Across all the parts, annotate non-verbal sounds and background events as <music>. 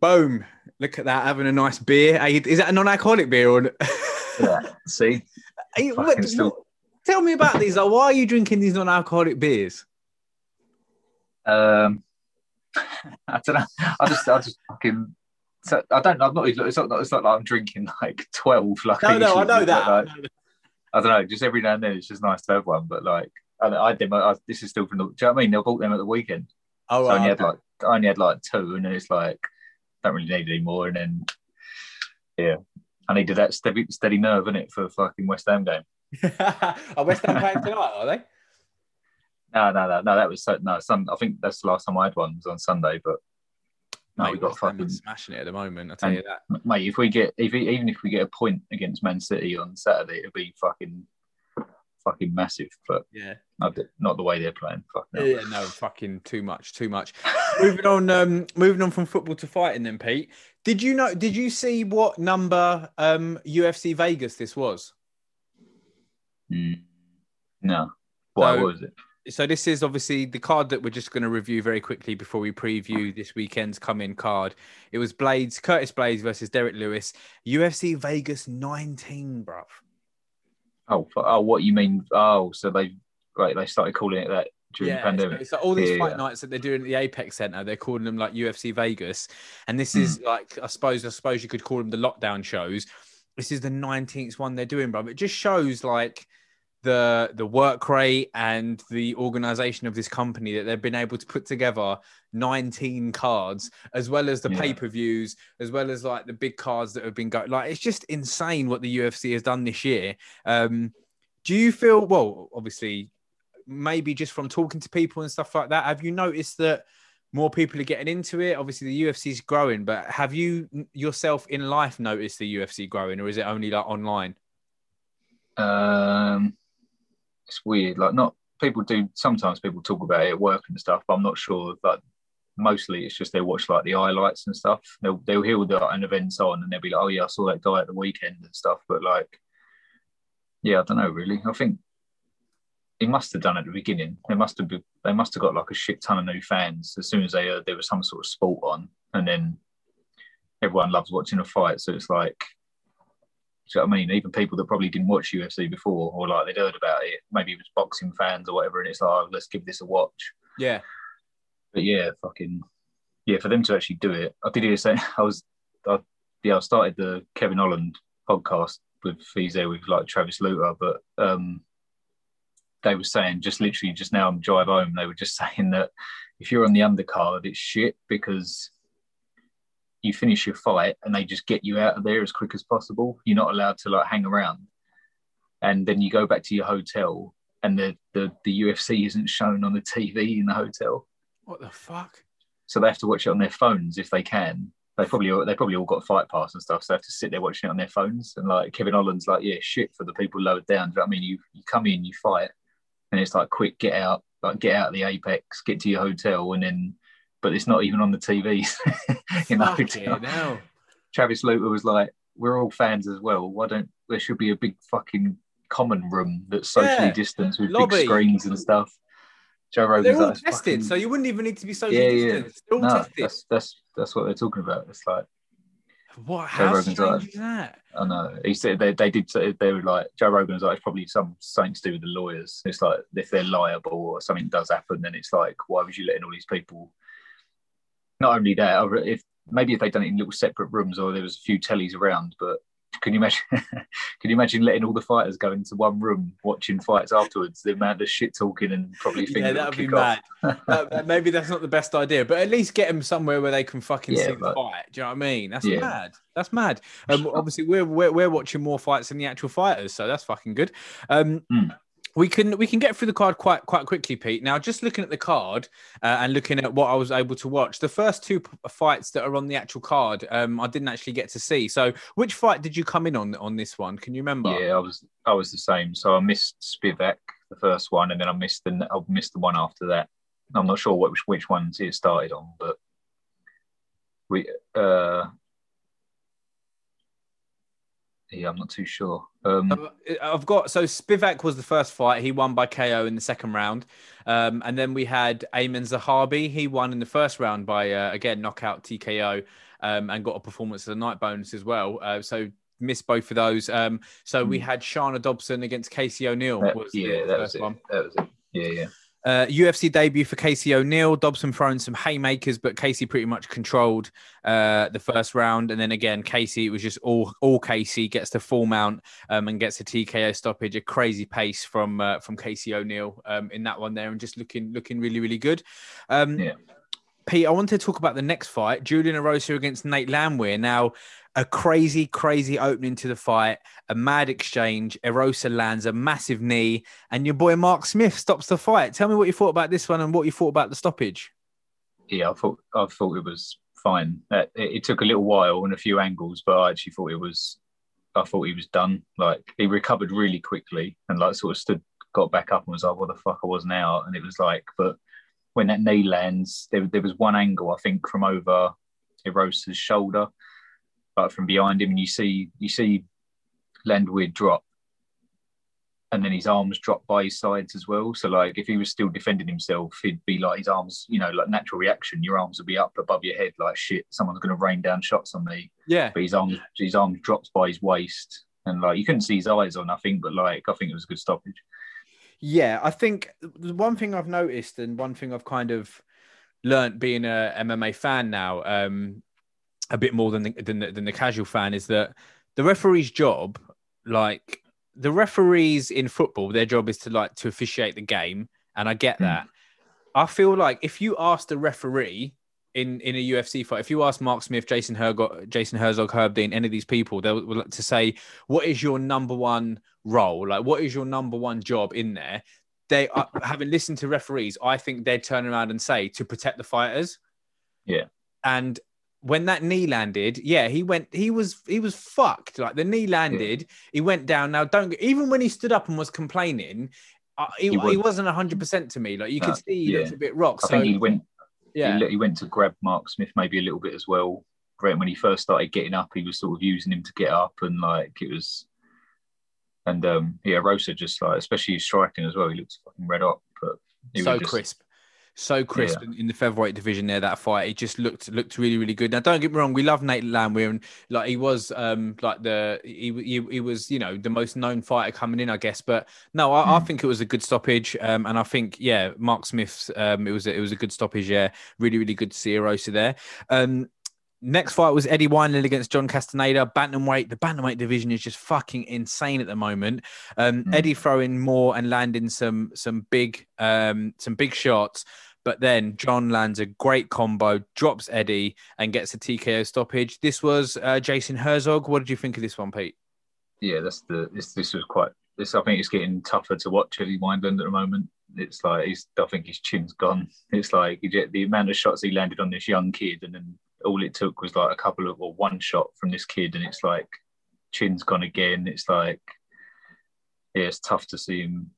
Boom! Look at that, having a nice beer. You- Is that a non-alcoholic beer or? <laughs> Yeah. See, you- what- still- tell me about these. Like, why are you drinking these non-alcoholic beers? um, <laughs> I don't know. I just, I just fucking. So I don't. know. I'm not. It's not. It's not like I'm drinking like twelve. Like No, no, I know that. like, I don't know. Just every now and then, it's just nice to have one. But like, I, I did. My, I, this is still from the. Do you know what I mean? I bought them at the weekend. Oh, so I only right. had like I only had like two, and then it's like don't really need any more, and then yeah, I needed that steady steady nerve in it for the fucking West Ham game. <laughs> are West Ham playing <laughs> tonight? Are they? No, no, no, no. That was so, no. Some I think that's the last time I had one was on Sunday, but no, Mate, we got West fucking smashing it at the moment. I tell And- you that. mate. If we get if we- even if we get a point against Man City on Saturday, it'll be fucking fucking massive. But Yeah. not the, not the way they're playing. Fuck no. Yeah, no, fucking too much, too much. moving on, um, moving on from football to fighting. Then, Pete, did you know? Did you see what number um UFC Vegas this was? Mm. No. Why So- was it? So this is obviously the card that we're just going to review very quickly before we preview this weekend's come-in card. It was Blaydes, Curtis Blaydes versus Derrick Lewis, UFC Vegas 19, bruv. Oh, fu- oh, what you mean? Oh, so they right? They started calling it that during the pandemic. So, like all these Yeah, fight yeah. nights that they're doing at the Apex Center. They're calling them like UFC Vegas, and this Hmm. is like I suppose I suppose you could call them the lockdown shows. This is the nineteenth one they're doing, bro. It just shows like the the work rate and the organization of this company that they've been able to put together 19 cards as well as the Yeah. pay-per-views as well as like the big cards that have been going like it's just insane what the UFC has done this year. Um do you feel well obviously maybe just from talking to people and stuff like that have you noticed that more people are getting into it? Obviously the UFC is growing but have you yourself in life noticed the UFC growing or is it only like online? Um, it's weird. Like, not people do. Sometimes people talk about it at work and stuff, but I'm not sure. But mostly, it's just they watch like the highlights and stuff. They'll they'll hear the an event's on, and they'll be like, "Oh yeah, I saw that guy at the weekend and stuff." But like, yeah, I don't know really. I think he must have done at the beginning. They must have been, they must have got like a shit ton of new fans as soon as they heard there was some sort of sport on, and then everyone loves watching a fight. So it's like you know what I mean? Even people that probably didn't watch UFC before, or like they'd heard about it, maybe it was boxing fans or whatever, and it's like, oh, let's give this a watch. yeah But yeah, fucking yeah, for them to actually do it, I did hear say <laughs> I was, I, yeah, I started the Kevin Holland podcast with he's there with like Travis Lutter, but um, they were saying just literally just now on drive home, they were just <laughs> saying that if you're on the undercard, it's shit because you finish your fight and they just get you out of there as quick as possible. You're not allowed to like hang around, and then you go back to your hotel, and the the, the UFC isn't shown on the TV in the hotel, what the fuck so they have to watch it on their phones if they can. They probably all, they probably all got fight pass and stuff, so they have to sit there watching it on their phones. And like Kevin Holland's like, yeah, shit for the people lowered down. Do you know I mean? You you come in, you fight, and it's like quick, get out, like get out of the apex, get to your hotel, and then. But it's not even on the TV <laughs> you know, Fucking. <laughs> Travis Lutter was like, "We're all fans as well. Why don't there should be a big fucking common room that's socially Yeah. distanced with Lobby. big screens and stuff?" Joe Rogan's They're all like, tested, fucking- so you wouldn't even need to be socially Yeah, yeah. distanced. They're all no, tested. that's that's that's what they're talking about. It's like What? Joe How Rogan's strange like- is that? I know he said they, they did say they were like Joe Rogan Rogan's like it's probably some something to do with the lawyers. It's like if they're liable or something does happen, then it's like why was you letting all these people? Not only that, if maybe if they'd done it in little separate rooms or there was a few tellies around, but can you imagine? <laughs> can you imagine letting all the fighters go into one room watching fights afterwards? The amount of shit talking and probably thinking Yeah, that would be mad. That- maybe that's not the best idea, but at least get them somewhere where they can fucking Yeah, see the fight. Do you know what I mean? That's Yeah. mad. That's mad. Um, obviously, we're, we're we're watching more fights than the actual fighters, so that's fucking good. Um, Hmm. We can we can get through the card quite quite quickly, Pete. Now, just looking at the card uh, and looking at what I was able to watch, the first two p- fights that are on the actual card, um, I didn't actually get to see. So, which fight did you come in on on this one? Can you remember? Yeah, I was I was the same. So I missed Spivac, the first one, and then I missed the I missed the one after that. I'm not sure which which ones it started on, but we uh Yeah, I'm not too sure. Um, Uh, I've got so Spivac was the first fight. He won by KO in the second round, um, and then we had Aiemann Zahabi. He won in the first round by uh, again knockout TKO, um, and got a performance of the night bonus as well. Uh, so missed both of those. Um, so we Hmm. had Shana Dobson against Casey O'Neill. that- was the yeah, that was it. one. That was it. Yeah, yeah. Uh, UFC debut for Casey O'Neill. Dobson throwing some haymakers, but Casey pretty much controlled uh, the first round. And then again, Casey, it was just all all Casey gets the full mount um, and gets a TKO stoppage. A crazy pace from uh, from Casey O'Neill um, in that one there, and just looking looking really really good. Um, Yeah. Pete, I wanted to talk about the next fight, Julian Erosa against Nate Landwehr. Now, a crazy, crazy opening to the fight, a mad exchange. Erosa lands a massive knee, and your boy Mark Smith stops the fight. Tell me what you thought about this one and what you thought about the stoppage. Yeah, I thought I thought it was fine. Uh, It, it took a little while and a few angles, but I actually thought it was. I thought he was done. Like he recovered really quickly and like sort of stood, got back up and was like, "What the fuck? I wasn't out." And it was like, but when that knee lands, there, there was one angle I think from over Erosa's shoulder, like from behind him, and you see you see Landwehr drop, and then his arms drop by his sides as well. So like if he was still defending himself, he'd be like his arms, you know, like natural reaction. Your arms would be up above your head, like shit, someone's going to rain down shots on me. Yeah, But his arms, his arms drops by his waist, and like you couldn't see his eyes or nothing. But like I think it was a good stoppage. Yeah. I think the one thing I've noticed and one thing I've kind of learned being a MMA fan now, um, a bit more than the, than the, than the casual fan, is that the referee's job, like the referees in football, their job is to like to officiate the game, and I get Hmm. that. I feel like if you ask the referee in in a UFC fight, if you ask Mark Smith, Jason Herzog, Jason Herzog, Herb Dean, any of these people, they'll will like to say, "What is your number one role? Like, what is your number one job in there?" They, are, having listened to referees, I think they'd turn around and say to protect the fighters. Yeah. And when that knee landed, yeah, he went. He was he was fucked. Like the knee landed, he went down. Now, don't even when he stood up and was complaining, uh, he, He he, was- wasn't hundred percent to me. Like you No, could see, he looked a bit rocked. I So think he went, yeah, he, he went to grab Mark Smith maybe a little bit as well. Right when he first started getting up, he was sort of using him to get up, and like it was. And um, yeah, Rosa just like, especially striking as well. He looks fucking red hot, but he so was just, crisp. So crisp in, in the featherweight division there. That fight, it just looked looked really really good. Now, don't get me wrong, we love Nate Landwehr, and like he was um like the he, he, he was you know the most known fighter coming in, I guess. But no, I, I Mm. think it was a good stoppage, um, and I think yeah, Mark Smith's um it was a, it was a good stoppage. Yeah, really really good to see Erosa there. Um, Next fight was Eddie Wineland against John Castaneda. Bantamweight. The bantamweight division is just fucking insane at the moment. Um, Mm. Eddie throwing more and landing some some big um, some big shots, but then John lands a great combo, drops Eddie, and gets a TKO stoppage. This was uh, Jason Herzog. What did you think of this one, Pete? yeah, that's the this this was quite. This I think it's getting tougher to watch Eddie Wineland at the moment. It's like he's. I think his chin's gone. It's like the amount of shots he landed on this young kid, and then all it took was like a couple of or one shot from this kid, and it's like chin's gone again. It's like yeah, it's tough to see him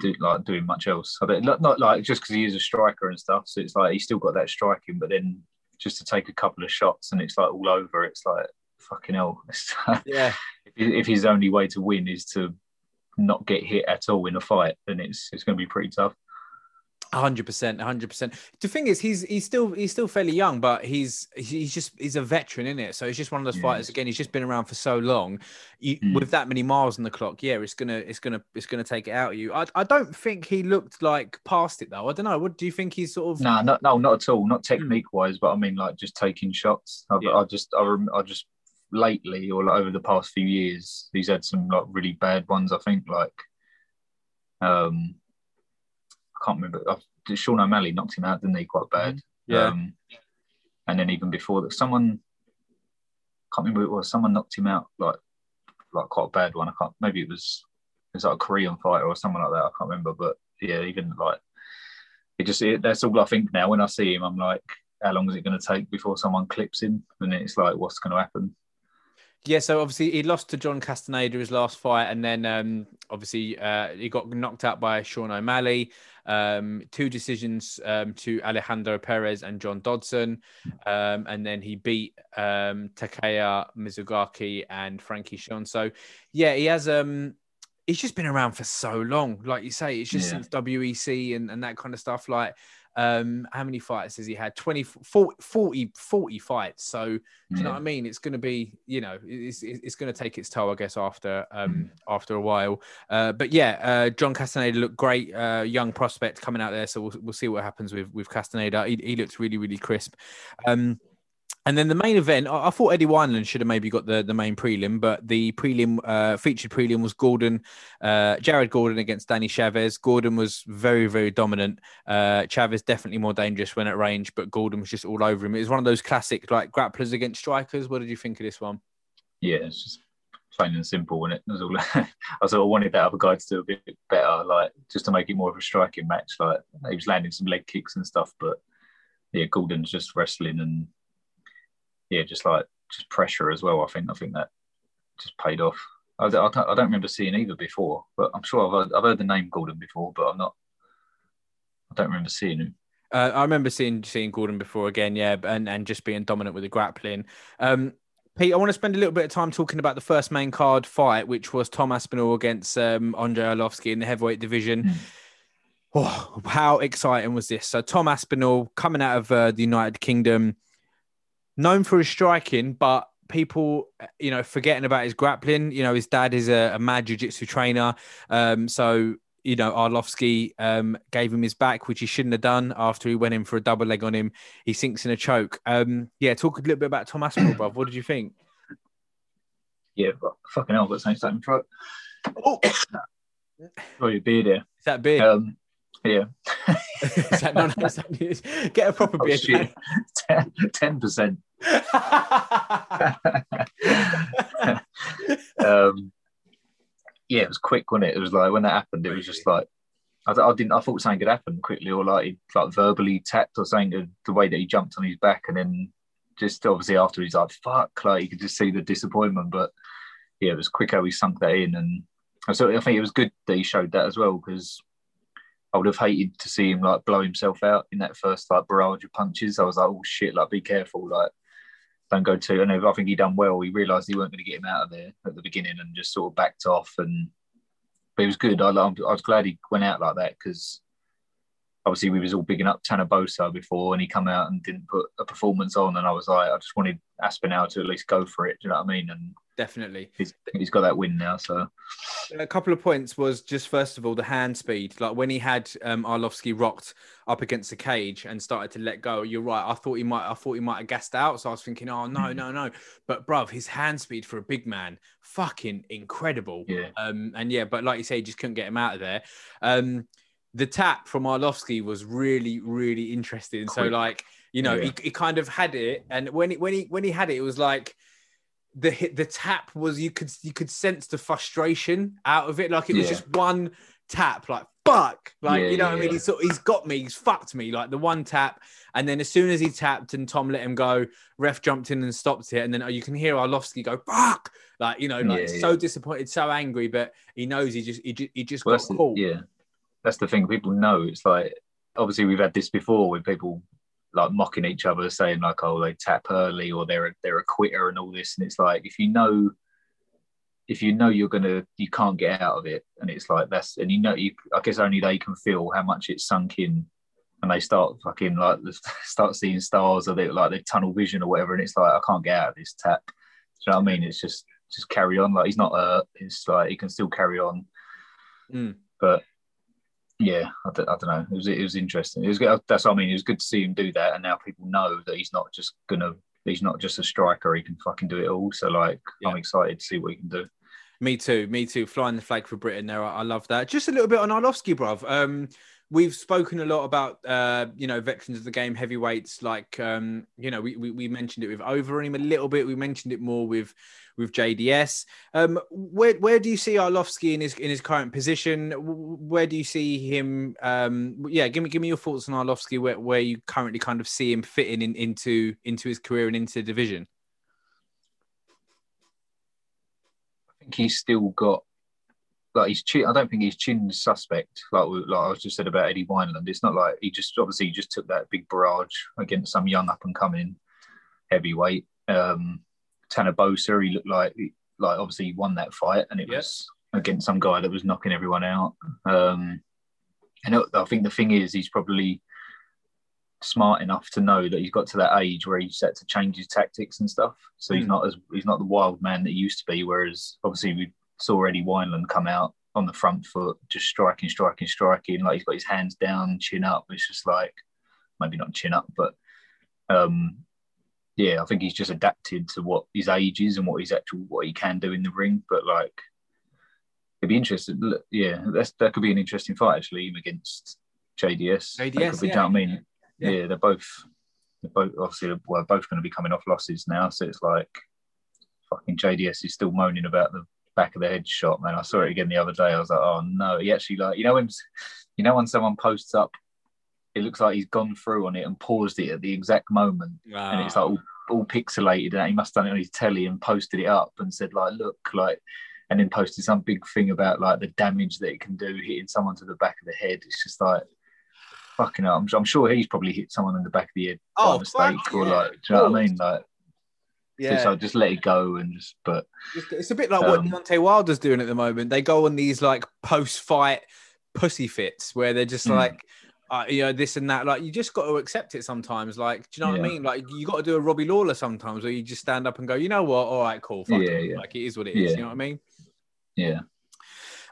do like doing much else. I don't, not, not like just because he is a striker and stuff. So it's like he's still got that striking, but then just to take a couple of shots and it's like all over. It's like fucking hell. <laughs> Yeah, if, if his only way to win is to not get hit at all in a fight, then it's it's going to be pretty tough. Hundred percent, hundred percent. The thing is, he's he's still he's still fairly young, but he's he's just he's a veteran in it. So he's just one of those Yes. fighters. Again, he's just been around for so long. You, Mm. With that many miles on the clock, yeah, it's gonna it's gonna it's gonna take it out of you. I, I don't think he looked like past it though. I don't know. What do you think? He's sort of No, no, no, not at all. Not technique wise, but I mean like just taking shots. I, Yeah. I just I, rem- I just lately or like over the past few years, he's had some like really bad ones. I think like um can't remember. I, Sean O'Malley knocked him out, didn't he? Quite bad. yeah. Um, and then even before that, someone can't remember who it was. Someone knocked him out like like quite a bad one. I can't. Maybe it was it was like a Korean fighter or someone like that. I can't remember. But yeah, even like it just it, that's all I think now. When I see him, I'm like, how long is it going to take before someone clips him? And it's like, what's going to happen? Yeah, so obviously he lost to John Castaneda his last fight, and then um, obviously uh, he got knocked out by Sean O'Malley. Um, two decisions um, to Alejandro Perez and John Dodson, um, and then he beat um, Takeya Mizugaki and Frankie Sean. So yeah, he has. Um, he's just been around for so long, like you say. It's just Yeah. since WEC and, and that kind of stuff. Like, um, how many fights has he had? 20, 40, 40, 40 fights. So do you know what I mean? It's going to be, you know, it's, it's going to take its toll, I guess, after um after a while. Uh, but yeah, uh, John Castaneda looked great, uh, young prospect coming out there. So we'll, we'll see what happens with with Castaneda. He, he looks really really crisp. Um, and then the main event, I, I thought Eddie Wineland should have maybe got the, the main prelim, but the prelim uh, featured prelim was Gordon, uh, Jared Gordon against Danny Chavez. Gordon was very very dominant. Uh, Chavez definitely more dangerous when at range, but Gordon was just all over him. It was one of those classic like grapplers against strikers. What did you think of this one? yeah, it's just plain and simple, and it was all. <laughs> I sort of wanted that other guy to do a bit better, like just to make it more of a striking match. Like he was landing some leg kicks and stuff, but yeah, Gordon's just wrestling and yeah, just like just pressure as well. I think I think that just paid off. I, I, don't, I don't remember seeing either before, but I'm sure I've heard, I've heard the name Gordon before, but I'm not. I don't remember seeing him. Uh, I remember seeing seeing Gordon before again, yeah, and and just being dominant with the grappling. Um, Pete, I want to spend a little bit of time talking about the first main card fight, which was Tom Aspinall against um, Andrei Arlovski in the heavyweight division. Mm. Oh, how exciting was this? So Tom Aspinall coming out of uh, the United Kingdom, known for his striking, but people, you know, forgetting about his grappling. You know, his dad is a, a mad jiu-jitsu trainer, um, so you know, Arlovski um, gave him his back, which he shouldn't have done after he went in for a double leg on him. He sinks in a choke. Um, yeah, talk a little bit about Tom Aspinall, bruv. What did you think? Yeah, but fucking hell, got something stuck in throat. Oh, <coughs> Got your beard here. is that beer? Um, yeah. <laughs> is that not, is that- get a proper Oh, beer. Ten percent. <laughs> um, yeah, it was quick, wasn't it? It was like when that happened, it was just like I, I didn't. I thought something could happen quickly, or like he like verbally tapped or something. The, the way that he jumped on his back, and then just obviously after he's like fuck, like you could just see the disappointment. But yeah, it was quick how he sunk that in, and so I think it was good that he showed that as well because. I would have hated to see him like blow himself out in that first like barrage of punches. I was like, oh shit, like be careful, like don't go too. And I think he done well. He realised he weren't going to get him out of there at the beginning and just sort of backed off. And but it was good. I, I was glad he went out like that because obviously we was all bigging up Tanner Boser before, and he come out and didn't put a performance on. And I was like, I just wanted Aspinall to at least go for it. Do you know what I mean? And Definitely. he's he's got that win now. So A couple of points was just first of all the hand speed. Like when he had um, Arlovski rocked up against the cage and started to let go. You're right. I thought he might. I thought he might have gassed out. So I was thinking, oh no, no, no. But bruv, his hand speed for a big man, fucking incredible. yeah, Um, and yeah, but like you say, he just couldn't get him out of there. Um, the tap from Arlovski was really, really interesting. So like, you know, Yeah. he, he kind of had it, and when he when he when he had it, it was like the hit the tap was you could you could sense the frustration out of it. Like it was Yeah. just one tap, like fuck, like Yeah, you know what I mean. He's he's got me, he's fucked me, like the one tap, and then as soon as he tapped and Tom let him go, ref jumped in and stopped it, and then oh, you can hear Arlovski go fuck, like you know, like so disappointed, so angry, but he knows he just he just, he just well, got caught. yeah, that's the thing. People know it's like obviously we've had this before with people like mocking each other, saying like, "Oh, they tap early," or "They're a, they're a quitter," and all this. And it's like if you know, if you know you're gonna, you can't get out of it, and it's like that's, and you know, you I guess only they can feel how much it's sunk in, and they start fucking like <laughs> start seeing stars or they like their tunnel vision or whatever, and it's like I can't get out of this tap. Do you know what I mean? It's just just carry on. Like he's not hurt. It's like he can still carry on. Mm. But yeah, I don't, I don't know. It was it was interesting. It was good. That's what I mean. It was good to see him do that, and now people know that he's not just gonna. He's not just a striker. He can fucking do it all. So like, I'm excited to see what he can do. Me too. Me too. Flying the flag for Britain there. I, I love that. Just a little bit on Arlovski, bruv. Um, we've spoken a lot about uh, you know, veterans of the game, heavyweights. Like um, you know, we, we we mentioned it with Overeem a little bit. We mentioned it more with with JDS. Um, where where do you see Arlovski in his in his current position? Where do you see him? Um, yeah, give me give me your thoughts on Arlovski. Where where you currently kind of see him fitting in, into into his career and into the division. I think he's still got like chin. I don't think his chin's suspect. Like like I was just said about Eddie Wineland. It's not like he just obviously he just took that big barrage against some young up and coming heavyweight. Um, Tanner Boser, he looked like like obviously he won that fight, and it was against some guy that was knocking everyone out. Um, and I think the thing is, he's probably smart enough to know that he's got to that age where he's set to change his tactics and stuff. So mm. he's hmm. not as he's not the wild man that he used to be. Whereas obviously we saw Eddie Wineland come out on the front foot, just striking, striking, striking. Like he's got his hands down, chin up. It's just like maybe not chin up, but um, yeah, I think he's just adapted to what his age is and what he's actual what he can do in the ring. But like, it'd be interesting. Yeah, that's that could be an interesting fight actually, him against JDS. JDS, be, yeah. You know I mean? Yeah. yeah. they're both they're both obviously we're both going to be coming off losses now, so it's like fucking JDS is still moaning about the back of the head shot, man. I saw it again the other day. I was like, oh no. He actually like you know when you know when someone posts up it looks like he's gone through on it and paused it at the exact moment, and it's like all, all pixelated. And he must have done it on his telly and posted it up and said like, look, like, and then posted some big thing about like the damage that it can do hitting someone to the back of the head. It's just like. Fucking hell, I'm, I'm sure he's probably hit someone in the back of the head oh, by mistake, or like, do you know what I mean? Like, yeah. So just let it go and just, but it's a bit like um, what Deontay Wilder's doing at the moment. They go on these like post fight pussy fits where they're just mm. like, uh, you know, this and that. Like, you just got to accept it sometimes. Like, do you know yeah. what I mean? Like, you got to do a Robbie Lawler sometimes, where you just stand up and go, you know what? All right, cool. yeah, yeah. Like, it is what it is. Yeah. You know what I mean? Yeah.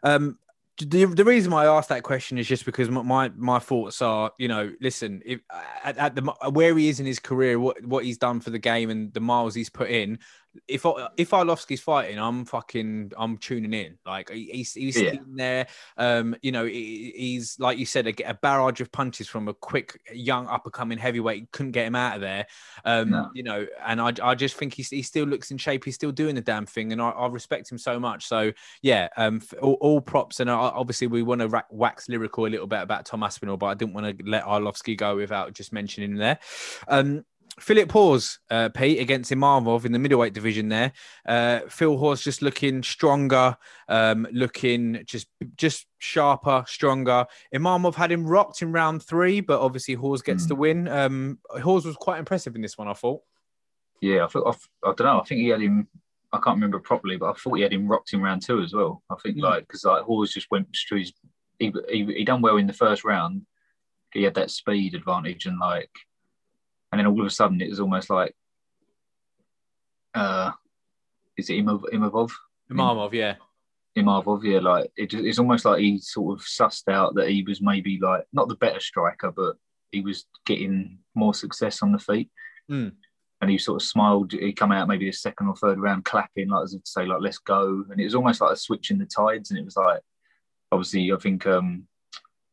Um, the, the reason why I asked that question is just because my my thoughts are, you know, listen, if at, at the where he is in his career, what what he's done for the game and the miles he's put in, if if Arlovski's fighting, I'm fucking I'm tuning in. Like he's he's yeah. there. Um, you know, he's like you said, a, a, barrage of punches from a quick young up and coming heavyweight couldn't get him out of there. Um, no. you know, and I I just think he he still looks in shape. He's still doing the damn thing, and I, I respect him so much. So yeah, um, all, all props. And obviously we want to wax lyrical a little bit about Tom Aspinall, but I didn't want to let Arlovski go without just mentioning there. Um, Philip Hawes, uh, Pete, against Imavov in the middleweight division there. Uh, Phil Hawes just looking stronger, um, looking just just sharper, stronger. Imavov had him rocked in round three, but obviously Hawes gets mm. the win. Um, Hawes was quite impressive in this one, I thought. Yeah, I, thought, I, I, don't know. I think he had him. I can't remember properly, but I thought he had him rocked in round two as well. I think mm. like because like Hawes just went through his. He, he, he done well in the first round. He had that speed advantage and like and then all of a sudden it was almost like, uh, is it Imov, Imavov? Imavov, yeah. Imavov, yeah. Like it, it's almost like he sort of sussed out that he was maybe like not the better striker, but he was getting more success on the feet. Mm. And he sort of smiled. He come out maybe the second or third round clapping, like as if to say, like, let's go. And it was almost like a switch in the tides. And it was like, obviously, I think um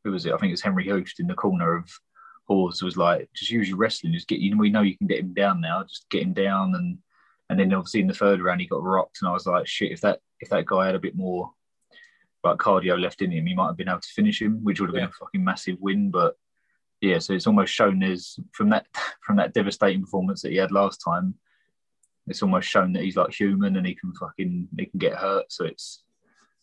who was it? I think it was Henry Hooft in the corner of Hawes was like, just use your wrestling, just get you. know We know you can get him down now. Just get him down, and and then obviously in the third round he got rocked, and I was like, shit, if that if that guy had a bit more like cardio left in him, he might have been able to finish him, which would have yeah. been a fucking massive win. But yeah, so it's almost shown there's from that <laughs> from that devastating performance that he had last time. It's almost shown that he's like human and he can fucking he can get hurt. So it's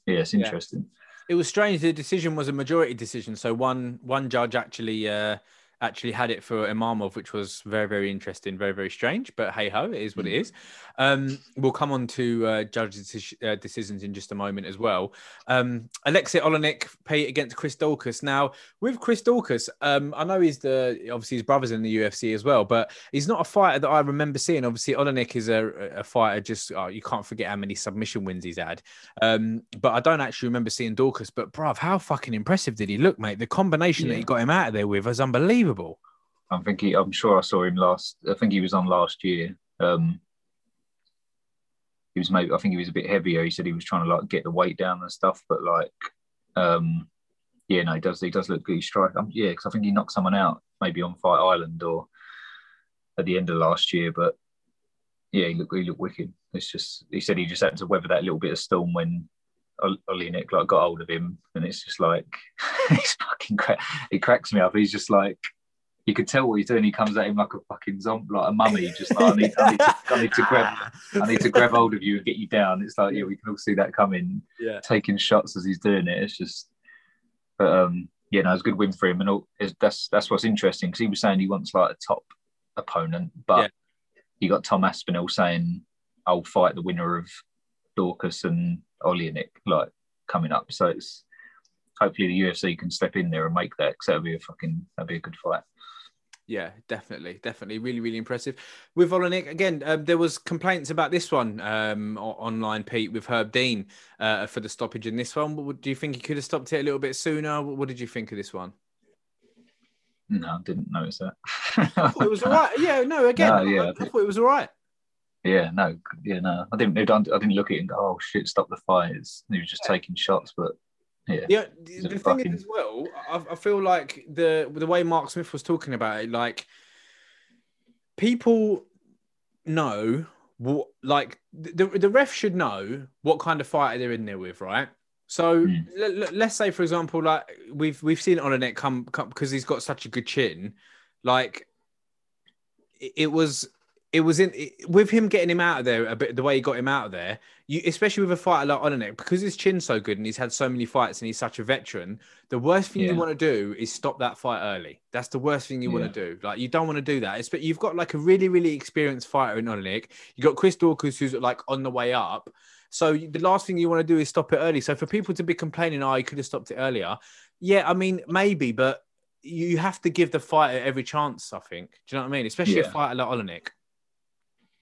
yeah, it's interesting. Yeah. It was strange. The decision was a majority decision. So one one judge actually uh, actually had it for Imamov, which was very, very interesting, very, very strange. But hey ho, it is what it mm. is. Um, we'll come on to uh, judge uh, decisions in just a moment as well. Um, Alexei Oleinik pay against Chris Daukaus. Now, with Chris Daukaus, um, I know he's the obviously his brother's in the UFC as well, but he's not a fighter that I remember seeing. Obviously, Oleinik is a, a fighter. Just oh, you can't forget how many submission wins he's had. Um, but I don't actually remember seeing Daukaus. But bruv, how fucking impressive did he look, mate? The combination yeah. that he got him out of there with was unbelievable. I think he, I'm sure I saw him last. I think he was on last year. Um, he was maybe I think he was a bit heavier. He said he was trying to like get the weight down and stuff, but like, um, yeah, no, he does. He does look good. He strike. Um, yeah, because I think he knocked someone out maybe on Fight Island or at the end of last year. But yeah, he looked he looked wicked. It's just he said he just had to weather that little bit of storm when Oleinik like got hold of him, and it's just like <laughs> he's fucking. Cra- he cracks me up. He's just like you could tell what he's doing. He comes at him like a fucking zombie, like a mummy. <laughs> Just like I need, I need, to, I need to grab, I need to grab hold of you and get you down. It's like yeah, we can all see that coming. Yeah. taking shots as he's doing it. It's just, but um, yeah, no, it's a good win for him, and all, that's that's what's interesting because he was saying he wants like a top opponent, but Yeah. you got Tom Aspinall saying, "I'll fight the winner of Daukaus and Oleinik like coming up." So it's hopefully the UFC can step in there and make that because that'd be a fucking that'd be a good fight. Yeah, definitely, definitely, really, really impressive. With Oleinik again, um, there was complaints about this one um, online, Pete, with Herb Dean uh, for the stoppage in this one. Do you think he could have stopped it a little bit sooner? What did you think of this one? No, I didn't notice that. It was all right. Yeah, no, <laughs> again, No, I- yeah, I, I I thought it was all right. Yeah, no, yeah, no. I didn't. I didn't look at it and go, "Oh shit, stop the fight." It's, he was just taking shots, but yeah, the it thing fucking- is as well, I, I feel like the the way Mark Smith was talking about it, like people know what, like the the ref should know what kind of fighter they're in there with, right? So Hmm. let, us say, for example, like we've we've seen it on a net come, come because he's got such a good chin, like it, it was. It was in it, with him getting him out of there a bit the way he got him out of there. You, especially with a fighter like Oleinik, because his chin's so good and he's had so many fights and he's such a veteran. The worst thing you want to do is stop that fight early. That's the worst thing you want to do. Like you don't want to do that. It's, but you've got like a really, really experienced fighter in Oleinik. You got Chris Daukaus who's like on the way up. So the last thing you want to do is stop it early. So for people to be complaining, oh, you could have stopped it earlier. Yeah, I mean maybe, but you have to give the fighter every chance. I think. Do you know what I mean? Especially a Yeah. fighter like Oleinik.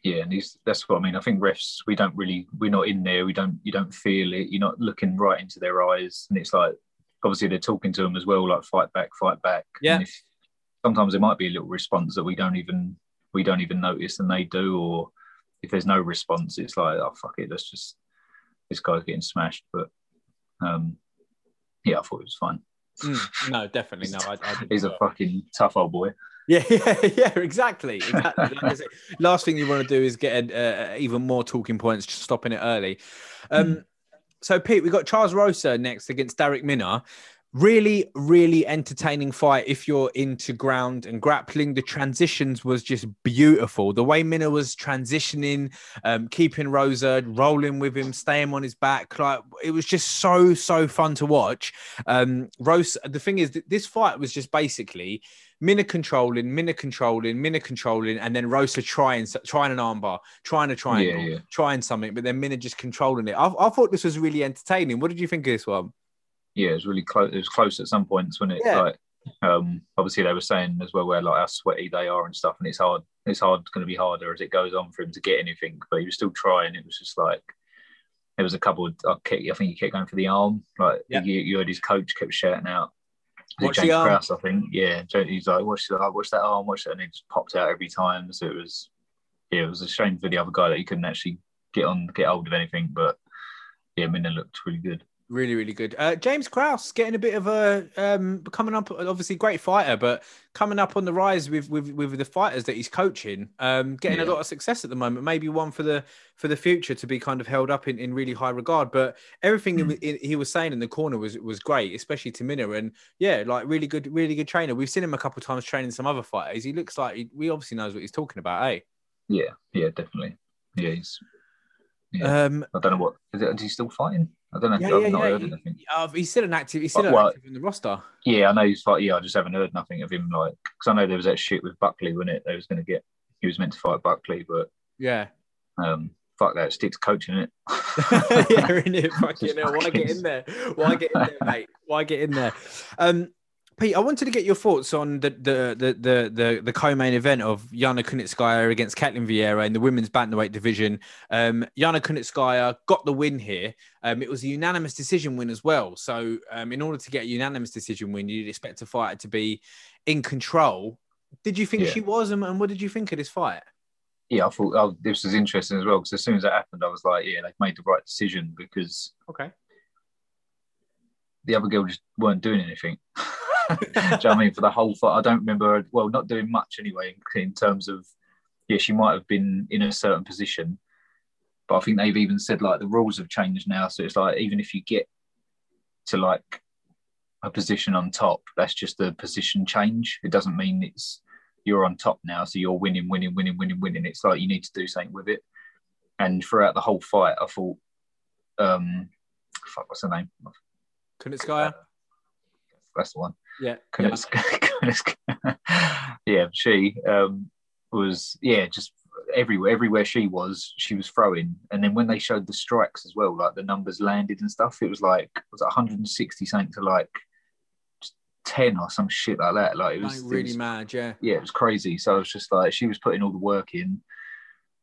Yeah, and he's, that's what I mean. I think refs, we don't really, we're not in there. We don't, you don't feel it. You're not looking right into their eyes, and it's like obviously they're talking to them as well, like fight back, fight back. Yeah. If, sometimes there might be a little response that we don't even, we don't even notice, and they do. Or if there's no response, it's like, oh fuck it, let's just this guy's getting smashed. But um, yeah, I thought it was fine. Mm, no, definitely no. I, I He's a well. fucking tough old boy. Yeah, <laughs> yeah, yeah, exactly. exactly. Like last thing you want to do is get uh, even more talking points, just stopping it early. Um, So, Pete, we've got Charles Rosa next against Darrick Minner. Really, really entertaining fight if you're into ground and grappling. The transitions was just beautiful. The way Minner was transitioning, um, keeping Rosa, rolling with him, staying on his back. Like it was just so, so fun to watch. Um, Rosa, the thing is, this fight was just basically Minner controlling, Minner controlling, Minner controlling, and then Rosa trying trying an armbar, trying a triangle, yeah. trying something, but then Minner just controlling it. I, I thought this was really entertaining. What did you think of this one? Yeah, it was really close. It was close at some points when it Yeah. like um obviously they were saying as well where like how sweaty they are and stuff, and it's hard. It's hard going to be harder as it goes on for him to get anything, but he was still trying. It was just like there was a couple. Of, I, kept, I think he kept going for the arm. Like Yeah. you, you heard his coach kept shouting out. Watch the arm. Krause, I think. Yeah, he's like, watch that, watch that arm, watch that, and it just popped out every time. So it was, yeah, it was a shame for the other guy that he couldn't actually get on, get hold of anything. But yeah, Minner looked really good. Really, really good. Uh, James Krause getting a bit of a um, coming up. Obviously, great fighter, but coming up on the rise with with, with the fighters that he's coaching. Um, getting a lot of success at the moment. Maybe one for the for the future to be kind of held up in, in really high regard. But everything Mm. he, he was saying in the corner was was great, especially to Minner. And yeah, like really good, really good trainer. We've seen him a couple of times training some other fighters. He looks like he, we obviously knows what he's talking about, eh? Yeah, yeah, definitely. Yeah, he's. Yeah. Um, I don't know what is it. Is he still fighting? I don't know. yeah, I've yeah, not yeah. heard He- anything. uh, he's still an active. He's still Well, active in the roster. Yeah, I know he's fighting. Yeah, I just haven't heard nothing of him. Like, because I know there was that shit with Buckley, wasn't it? They was going to get. He was meant to fight Buckley, but Yeah. um, fuck that. Sticks coaching it. <laughs> <laughs> yeah, in it. Fucking hell. Why get in there? Why get in there, mate? Why get in there? Um, Pete, I wanted to get your thoughts on the the the the the, the co-main event of Yana Kunitskaya against Ketlen Vieira in the women's bantamweight division. Um, Yana Kunitskaya got the win here. Um, it was a unanimous decision win as well. So, um, in order to get a unanimous decision win, you'd expect a fighter to be in control. Did you think Yeah. she was, and, and what did you think of this fight? yeah, I thought oh, this was interesting as well because as soon as that happened, I was like, yeah, they've made the right decision because Okay. the other girl just weren't doing anything. <laughs> <laughs> Do you know I mean? For the whole fight, I don't remember. Well, not doing much anyway. In, in terms of, yeah, she might have been in a certain position, but I think they've even said like the rules have changed now. So it's like even if you get to like, a position on top. That's just a position change. It doesn't mean it's you're on top now, so you're winning, winning, winning, winning, winning. It's like you need to do something with it. And throughout the whole fight, I thought, um, fuck, what's her name? Kunitskaya. That's the one. Yeah. Kunitskaya. <laughs> <laughs> yeah, she um, was yeah just everywhere everywhere she was she was throwing and then when they showed the strikes as well like the numbers landed and stuff it was like it was 160 something to like 10 or some shit like that like it was Like, really it was, mad, yeah. yeah it was crazy so I was just like she was putting all the work in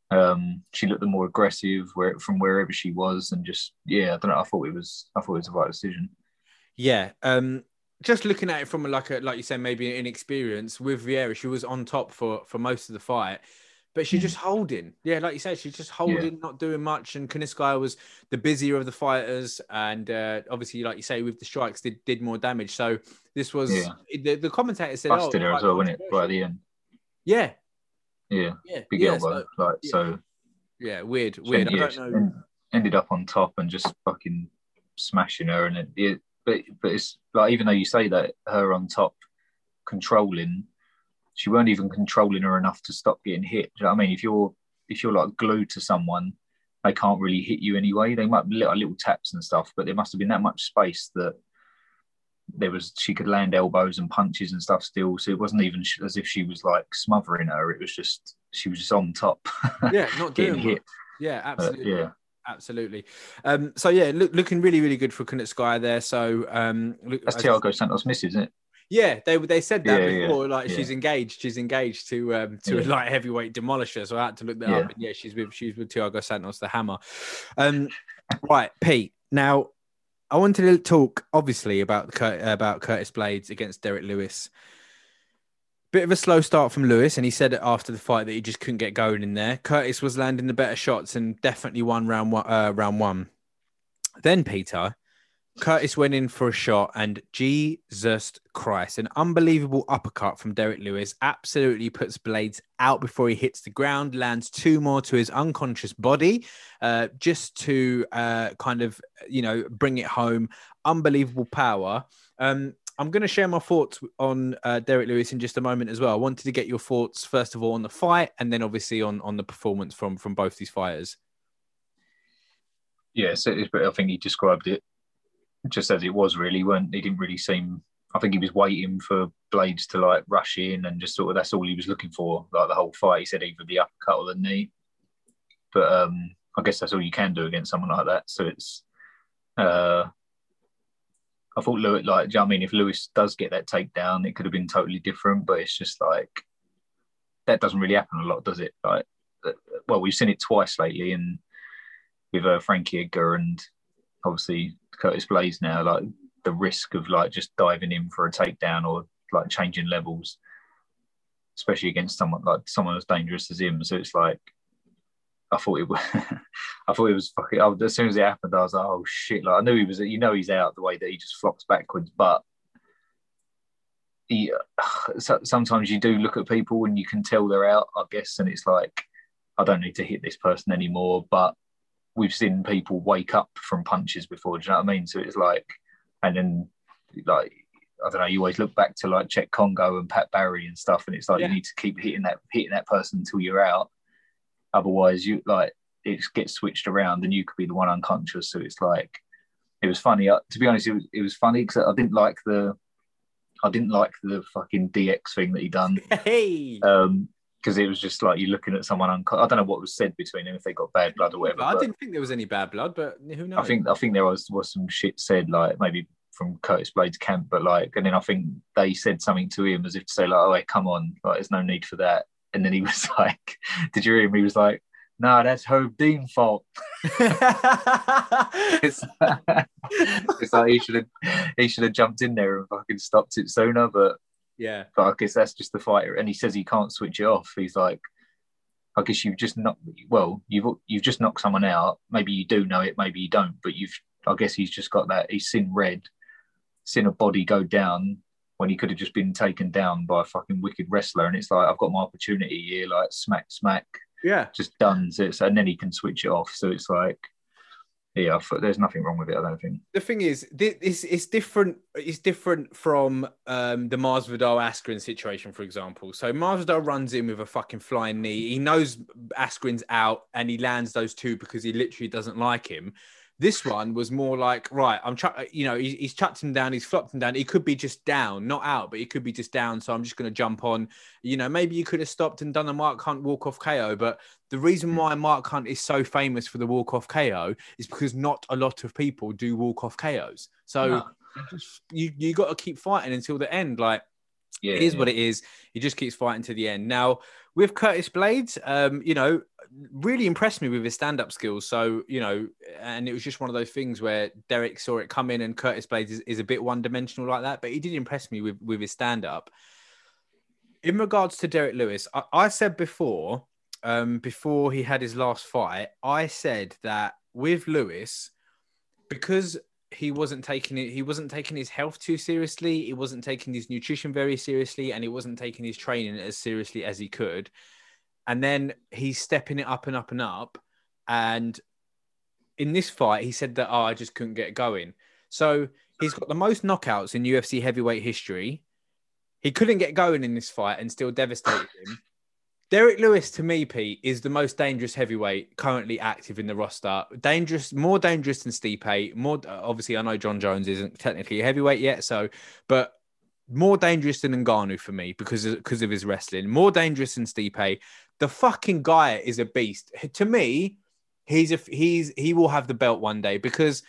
um she looked the more aggressive where from wherever she was and just yeah I don't know I thought it was I thought it was the right decision Yeah. Um, just looking at it from like a like you said, maybe an experience with Vieira, she was on top for for most of the fight. But she's Mm. just holding. Yeah, like you said, she's just holding, not doing much. And Kunitskaya was the busier of the fighters. And uh, obviously, like you say, with the strikes, did, did more damage. So this was Yeah. the, the commentator said, busted oh, her as well wasn't it right at the end Yeah. yeah Yeah. big yeah, elbow so- like yeah. so yeah, weird. Weird. I ended- don't know. ended up on top and just fucking smashing her, and it, it but but it's like even though you say that her on top controlling, she weren't even controlling her enough to stop getting hit. Do you know what I mean? If you're if you're like glued to someone, they can't really hit you anyway. They might be little, little taps and stuff, but there must have been that much space that there was she could land elbows and punches and stuff still. So it wasn't even as if she was like smothering her. It was just she was just on top, Yeah, not <laughs> getting doing hit. Yeah, But, absolutely. yeah. Absolutely. Um, so yeah, look, looking really, really good for Kunitskaya there. So um, look, That's Thiago Santos misses, isn't it? Yeah, they they said that Yeah, yeah, before. Like yeah. she's engaged. She's engaged to um to a light heavyweight demolisher. So I had to look that Yeah. up. And yeah, she's with she's with Thiago Santos, the Hammer. Um, right, Pete. Now, I wanted to talk obviously about Cur- about Curtis Blaydes against Derrick Lewis. Bit of a slow start from Lewis, and he said after the fight that he just couldn't get going in there. Curtis was landing the better shots and definitely won round one. Uh, round one. Then Peter, Curtis went in for a shot, and Jesus Christ, an unbelievable uppercut from Derrick Lewis absolutely puts Blaydes out before he hits the ground, lands two more to his unconscious body, uh, just to uh, kind of, you know, bring it home. Unbelievable power. Um, I'm going to share my thoughts on uh, Derrick Lewis in just a moment as well. I wanted to get your thoughts first of all on the fight, and then obviously on on the performance from from both these fighters. It's, but I think he described it just as it was. Really, weren't he? Didn't really seem. I think he was waiting for Blaydes to like rush in and just sort of that's all he was looking for. Like the whole fight, he said either the uppercut or the knee. But um, I guess that's all you can do against someone like that. So it's. Uh, I thought Lewis, like, do you know I mean? If Lewis does get that takedown, it could have been totally different. But it's just like that doesn't really happen a lot, does it? Like, uh, well, we've seen it twice lately, and with uh, Frankie Edgar and obviously Curtis Blaydes now, like the risk of like just diving in for a takedown or like changing levels, especially against someone like someone as dangerous as him. So it's like I thought it was, <laughs> I thought it was fucking. I, as soon as it happened, I was like, oh shit! Like I knew he was. You know, he's out the way that he just flops backwards, but. He, <sighs> so, sometimes you do look at people and you can tell they're out, I guess, and it's like, I don't need to hit this person anymore. But we've seen people wake up from punches before. Do you know what I mean? So it's like, and then like I don't know. You always look back to like Cheick Kongo and Pat Barry and stuff, and it's like Yeah. you need to keep hitting that hitting that person until you're out. Otherwise, you like it gets switched around, and you could be the one unconscious. So it's like it was funny. Uh, to be honest, it was, it was funny because I didn't like the I didn't like the fucking DX thing that he done <laughs> Hey, um because it was just like you're looking at someone unco- I don't know what was said between them if they got bad blood or whatever. I didn't think there was any bad blood, but who knows? I think I think there was was some shit said like maybe from Curtis Blaydes' camp, but like, and then I think they said something to him as if to say like, "Oh, hey, come on, like, there's no need for that." And then he <laughs> was like, "Did you hear him?" He was like, "No, that's Herb Dean's fault." <laughs> It's, <laughs> it's like he should have he should have jumped in there and fucking stopped it sooner, but yeah, but I guess that's just the fighter. And he says he can't switch it off. He's like, I guess you've just knocked. Well, you've you've just knocked someone out. Maybe you do know it, maybe you don't. But you've. I guess he's just got that. He's seen red, seen a body go down when he could have just been taken down by a fucking wicked wrestler. And it's like I've got my opportunity here. Like smack, smack, yeah. just done. So it's, and then he can switch it off. So it's like. yeah, there's nothing wrong with it. I don't think. The thing is, thi- it's it's different. It's different from um, the Masvidal Askren situation, for example. So Masvidal runs in with a fucking flying knee. He knows Askren's out, and he lands those two because he literally doesn't like him. This one was more like, right, I'm, ch- you know, he's, he's chucked him down, he's flopped him down. He could be just down, not out, but he could be just down. So I'm just going to jump on. You know, maybe you could have stopped and done a Mark Hunt walk off KO. But the reason why Mark Hunt is so famous for the walk off KO is because not a lot of people do walk off KOs. So No. you you got to keep fighting until the end. Like Yeah, it is yeah. what it is. He just keeps fighting to the end. Now with Curtis Blaydes, um, you know, really impressed me with his stand-up skills. So you know, and it was just one of those things where Derrick saw it come in, and Curtis Blaydes is, is a bit one-dimensional like that, but he did impress me with with his stand-up. In regards to Derrick Lewis, I, I said before, um, before he had his last fight, I said that with Lewis, because he wasn't taking it, he wasn't taking his health too seriously, he wasn't taking his nutrition very seriously, and he wasn't taking his training as seriously as he could. And then he's stepping it up and up and up. And in this fight, he said that, oh, I just couldn't get going. So he's got the most knockouts in UFC heavyweight history. He couldn't get going in this fight and still devastated him. Derrick Lewis, to me, Pete, is the most dangerous heavyweight currently active in the roster. Dangerous, more dangerous than Stipe. More, obviously, I know Jon Jones isn't technically a heavyweight yet, so, but more dangerous than Ngannou for me because of, because of his wrestling. More dangerous than Stipe. The fucking guy is a beast. To me, he's a he's he will have the belt one day because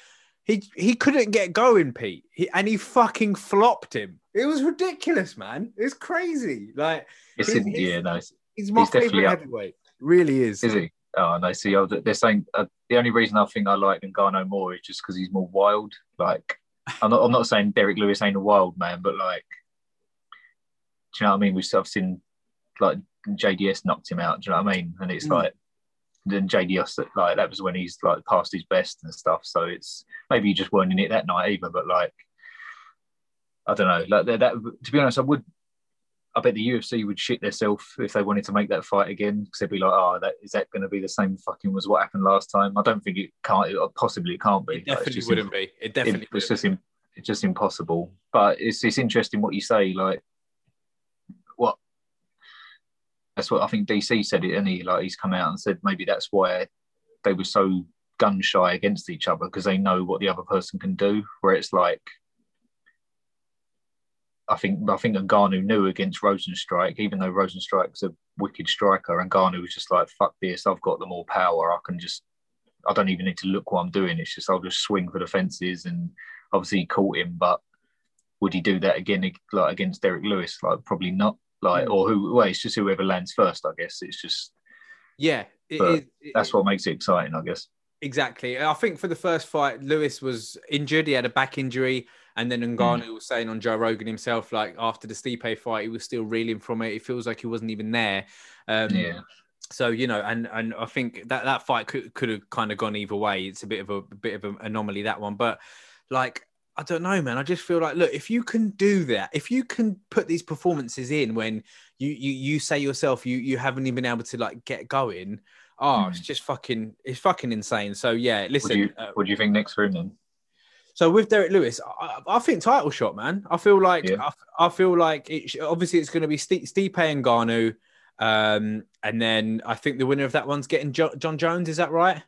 he he couldn't get going, Pete, he, and he fucking flopped him. It was ridiculous, man. It's crazy. Like It's he's- in, he's- yeah, no, he's my He's definitely favorite heavyweight. Really is. is he? Oh no, see, I- they're saying uh, the only reason I think I like Ngannou more is just because he's more wild. Like, I'm not, I'm not saying Derrick Lewis ain't a wild man, but like, do you know what I mean? We've I've seen like JDS knocked him out. Do you know what I mean? And it's Mm. like then JDS like that was when he's like past his best and stuff. So it's maybe you just weren't in it that night either. But like, I don't know. Like that, that to be honest, I would. I bet the UFC would shit themselves if they wanted to make that fight again because they'd be like, "Oh, that is that going to be the same fucking as what happened last time?" I don't think it can't. It possibly can't be. It Like, definitely just wouldn't be. It definitely it, it's just it's just impossible. But it's it's interesting what you say. Like, what? That's what I think DC said it, and he like he's come out and said maybe that's why they were so gun shy against each other because they know what the other person can do. Where it's like, I think I think Ngannou knew against Rozenstruik, even though Rozenstruik's a wicked striker, and Ngannou was just like, "Fuck this! I've got the more power. I can just, I don't even need to look what I'm doing. It's just I'll just swing for the fences." And obviously he caught him, but would he do that again, like against Derrick Lewis? Like probably not. Like hmm. or who? Well, it's just whoever lands first. I guess it's just Yeah, it is- it- that's what makes it exciting. I guess. Exactly. I think for the first fight, Lewis was injured. He had a back injury. And then Ngannou was saying on Joe Rogan himself, like after the Stipe fight, he was still reeling from it. It feels like he wasn't even there. Um, Yeah. So you know, and and I think that that fight could could have kind of gone either way. It's a bit of a, a bit of an anomaly that one, but like I don't know, man. I just feel like look, if you can do that, if you can put these performances in when you you you say yourself you you haven't even been able to like get going. Oh, it's just fucking it's fucking insane. So yeah, What listen. do you uh, What do you think next for him then? So with Derrick Lewis, I, I think title shot, man. I feel like Yeah. I, I feel like it, obviously it's going to be St- Stipe and Ngannou, um, and then I think the winner of that one's getting jo- Jon Jones. Is that right?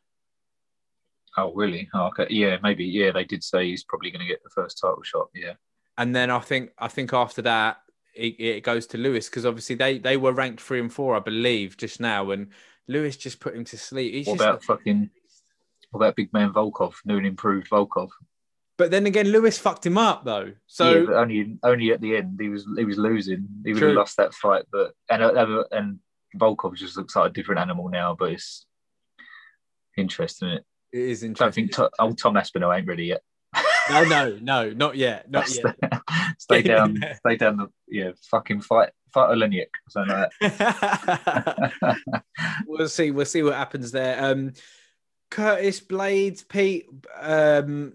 Oh, really? Oh, okay. Yeah, maybe. Yeah, they did say he's probably going to get the first title shot. Yeah. And then I think I think after that it, it goes to Lewis because obviously they they were ranked three and four, I believe, just now, and Lewis just put him to sleep. He's What about fucking? What about big man Volkov? New and improved Volkov. But then again, Lewis fucked him up though. So yeah, only only at the end he was he was losing. He would have lost that fight, but and uh, and Volkov just looks like a different animal now. But it's interesting. It? it is interesting. I don't think to, old Tom Aspinall ain't ready yet. no, no, no, not yet, not yet. <laughs> stay down, stay down the yeah, fucking fight, fight Oleinik. Something like that. <laughs> we'll see. We'll see what happens there. Um, Curtis Blaydes, Pete. Um,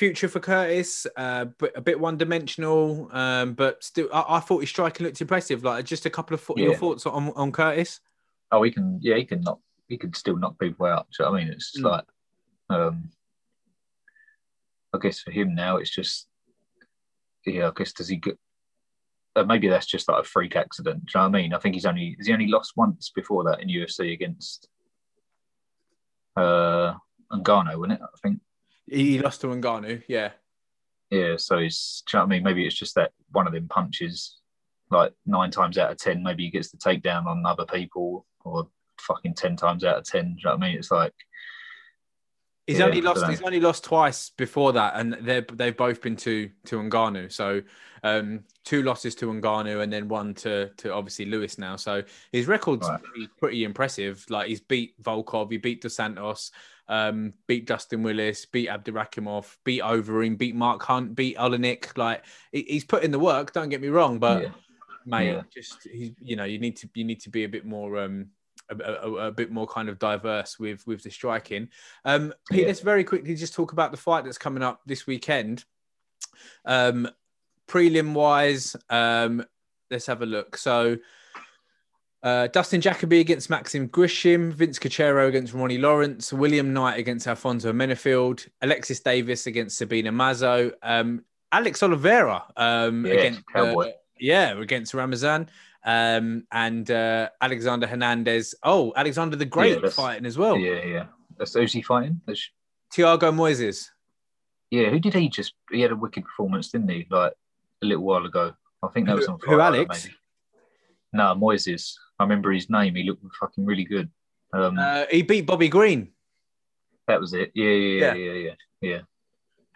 future for Curtis, uh, but a bit one dimensional. Um, but still, I, I thought his striking looked impressive. Like just a couple of fo- your thoughts on on Curtis. oh, he can, yeah, he can knock, he can still knock people out. You know I mean? It's Mm. like, um, I guess for him now, it's just yeah. I guess does he get? Uh, maybe that's just like a freak accident. Do you know what I mean? I think he's only has he only lost once before that in UFC against uh Ngannou, wasn't it? I think He lost to Ngannou, yeah. yeah. So it's do you know what I mean? Maybe it's just that one of them punches, like nine times out of ten, maybe he gets the takedown on other people, or fucking ten times out of ten. Do you know what I mean? It's like He's Yeah, only lost. He's only lost twice before that, and they they've both been to to Ngannou. So um, two losses to Ngannou, and then one to to obviously Lewis now. So his record's Right. pretty, pretty impressive. Like he's beat Volkov, he beat Dos Santos, um, beat Justin Willis, beat Abdurakhimov, beat Overeem, beat Mark Hunt, beat Oleinik. Like he's put in the work. Don't get me wrong, but yeah, mate, Yeah. just he's you know you need to you need to be a bit more um a, a, a bit more kind of diverse with with the striking. Um, Pete, Yeah. let's very quickly just talk about the fight that's coming up this weekend. Um, prelim wise, um, let's have a look. So. Uh, Dustin Jacoby against Maxim Grishin, Vince Cachero against Ronnie Lawrence, William Knight against Alfonso Menifield, Alexis Davis against Sabina Mazo, um, Alex Oliveira um, Yeah, against uh, yeah against Ramazan, um, and uh, Alexander Hernandez. Oh, Alexander the Great that's- fighting as well. yeah, yeah. That's who's he fighting? That's, Thiago Moises. yeah, who did he just? He had a wicked performance, didn't he? Like a little while ago. I think that was Who- on who, Fight Alex? maybe. No, Moises. I remember his name. He looked fucking really good. Um, Uh, he beat Bobby Green, that was it. Yeah, yeah, yeah. yeah, yeah, yeah. yeah.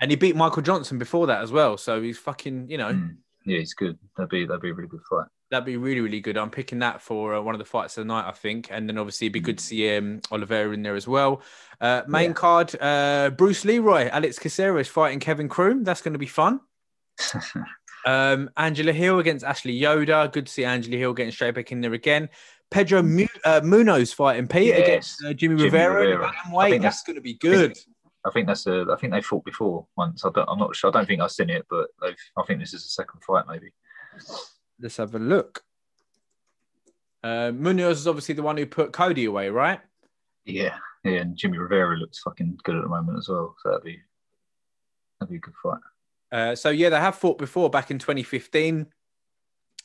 and he beat Michael Johnson before that as well. So he's fucking, you know, Mm. Yeah, he's good. That'd be that'd be a really good fight. That'd be really, really good. I'm picking that for uh, one of the fights of the night, I think. And then obviously it'd be good to see um, Oliveira in there as well. Uh, main Yeah. card, uh, Bruce Leroy, Alex Caceres fighting Kevin Croom. That's going to be fun. <laughs> Um, Angela Hill against Ashley Yoder. Good to see Angela Hill getting straight back in there again. Pedro Mu- uh, Munoz fighting Pete Yes. against uh, Jimmy, Jimmy Rivera. Rivera. I think That's that's- going to be good. I think that's a. I think they fought before once. I don't, I'm not sure. I don't think I've seen it, but I think this is the second fight, maybe. Let's have a look. Uh, Munoz is obviously the one who put Cody away, right? Yeah, yeah. And Jimmy Rivera looks fucking good at the moment as well. So that'd be that'd be a good fight. Uh, so yeah, they have fought before back in 2015,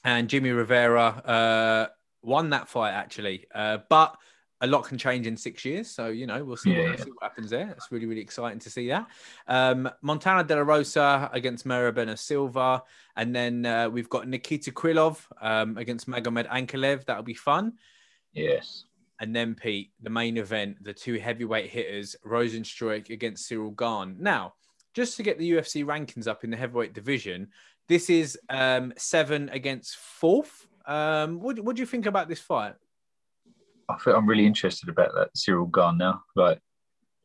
and Jimmy Rivera uh, won that fight actually. Uh, but a lot can change in six years, so you know we'll see, Yeah, what, yeah. see what happens there. It's really really exciting to see that. Um, Montana De La Rosa against Mayra Bueno Silva, and then uh, we've got Nikita Krylov um, against Magomed Ankalaev. That'll be fun. Yes. And then Pete, the main event, the two heavyweight hitters, Rozenstruik against Ciryl Gane. Now, just to get the UFC rankings up in the heavyweight division, this is um, seven against fourth. Um, what, what do you think about this fight? I feel I'm really interested about that Ciryl Gane now. Like,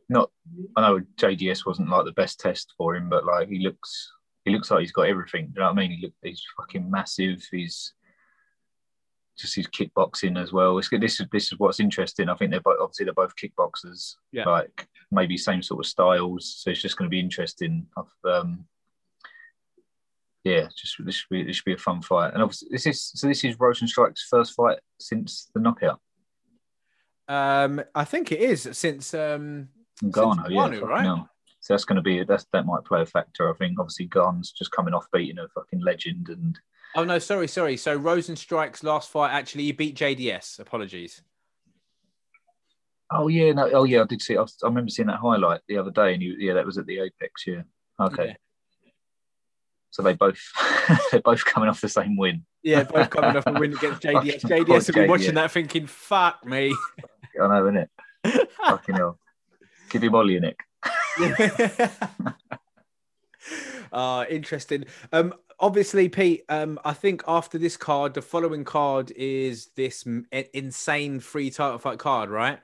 not I know JDS wasn't like the best test for him, but like he looks he looks like he's got everything. You know what I mean? He look he's fucking massive. He's just his kickboxing as well. It's good. This is this is what's interesting. I think they're both obviously they're both kickboxers. Yeah. Like maybe same sort of styles. So it's just going to be interesting. I've, Um, yeah, just this should be this should be a fun fight. And obviously this is so this is Rozenstruik's first fight since the knockout. Um, I think it is since um, Since yeah, right? hell. So that's going to be that's that might play a factor. I think obviously Gane's just coming off beating a fucking legend, and oh no, sorry, sorry. So Rozenstruik's last fight actually he beat JDS. Apologies. oh yeah, no, oh yeah, I did see. I, was, I remember seeing that highlight the other day, and you, yeah, that was at the Apex. Yeah, okay. Yeah. So they both <laughs> they're both coming off the same win. Yeah, both coming off a win <laughs> against JDS. JDS will be poor watching that thinking, "Fuck me." I know, innit? Fucking hell. Give him Ollie, Nick. uh <laughs> interesting. Um obviously Pete, um I think after this card the following card is this m- insane free title fight card, right?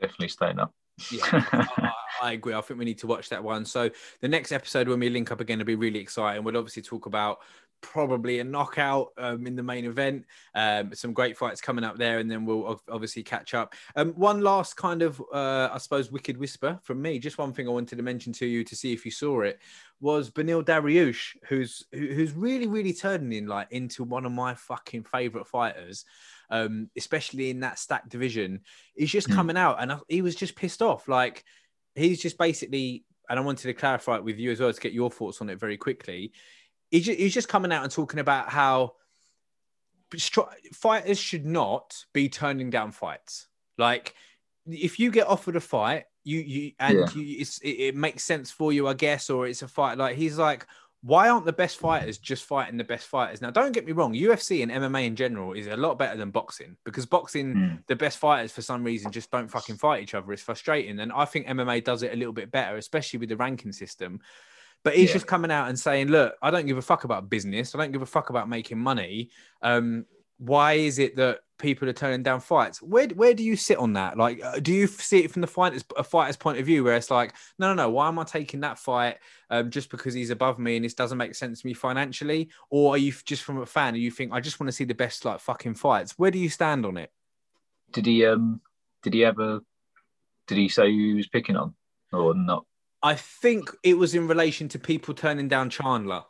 Definitely staying up. Yeah. I, I agree. I think we need to watch that one. So the next episode when we link up again will be really exciting. We'll obviously talk about probably a knockout um, in the main event. Um, some great fights coming up there, and then we'll ov- obviously catch up. Um, one last kind of, uh, I suppose, wicked whisper from me. Just one thing I wanted to mention to you to see if you saw it was Beneil Dariush, who's who- who's really really turning in like into one of my fucking favorite fighters. Um, especially in that stacked division, he's just Hmm. coming out and I, he was just pissed off. Like he's just basically and I wanted to clarify it with you as well to get your thoughts on it very quickly. He's just, he's just coming out and talking about how fighters should not be turning down fights. Like, if you get offered a fight, you you and yeah. you, it, it makes sense for you, I guess, or it's a fight. Like he's like, why aren't the best fighters just fighting the best fighters? Now, don't get me wrong, UFC and MMA in general is a lot better than boxing because boxing, mm. the best fighters for some reason just don't fucking fight each other. It's frustrating. And I think MMA does it a little bit better, especially with the ranking system. But he's yeah. just coming out and saying, look, I don't give a fuck about business. I don't give a fuck about making money. Um, why is it that people are turning down fights? Where where do you sit on that? Like, uh, do you see it from the fighters a fighter's point of view, where it's like, no, no, no, why am I taking that fight um, just because he's above me and this doesn't make sense to me financially? Or are you just from a fan and you think I just want to see the best like fucking fights? Where do you stand on it? Did he um did he ever did he say who he was picking on or not? I think it was in relation to people turning down Chandler.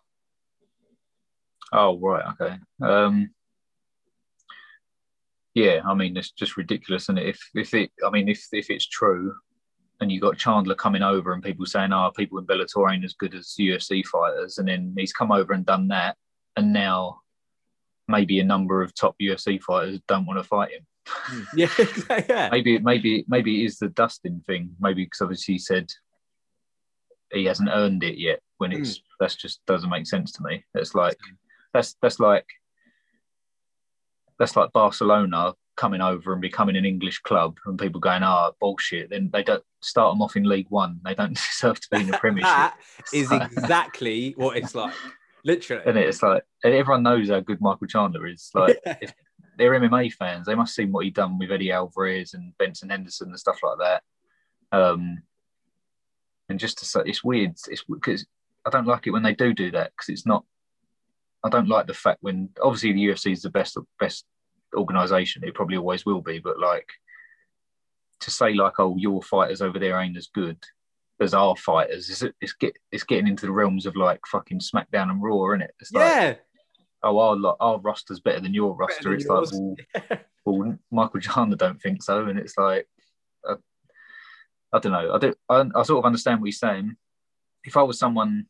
Oh right, okay. Um yeah, I mean it's just ridiculous, and if if it, I mean if if it's true, and you got Chandler coming over and people saying, "Oh, people in Bellator ain't as good as UFC fighters," and then he's come over and done that, and now maybe a number of top UFC fighters don't want to fight him. <laughs> Yeah, <laughs> yeah. maybe maybe maybe it is the Dustin thing. Maybe because obviously he said he hasn't earned it yet. When it's mm. that's just doesn't make sense to me. It's like that's that's like that's like Barcelona coming over and becoming an English club and people going, ah, oh, bullshit. Then they don't start them off in League One. They don't <laughs> deserve to be in the Premiership. that <laughs> is exactly what it's like. Literally. And it's like, and everyone knows how good Michael Chandler is. <laughs> Like, if they're MMA fans, they must have seen what he done with Eddie Alvarez and Benson Henderson and stuff like that. Um, and just to say, it's weird. It's because I don't like it when they do do that because it's not I don't like the fact when obviously the UFC is the best best organization. It probably always will be, but like to say like, oh, your fighters over there ain't as good as our fighters. Is it? It's get it's getting into the realms of like fucking SmackDown and Raw, isn't it? It's yeah. Like, oh, our our roster's better than your roster. Than it's yours. like, well, <laughs> well, Michael Chandler don't think so, and it's like, I don't know. I do. I, I sort of understand what he's saying. If I was someone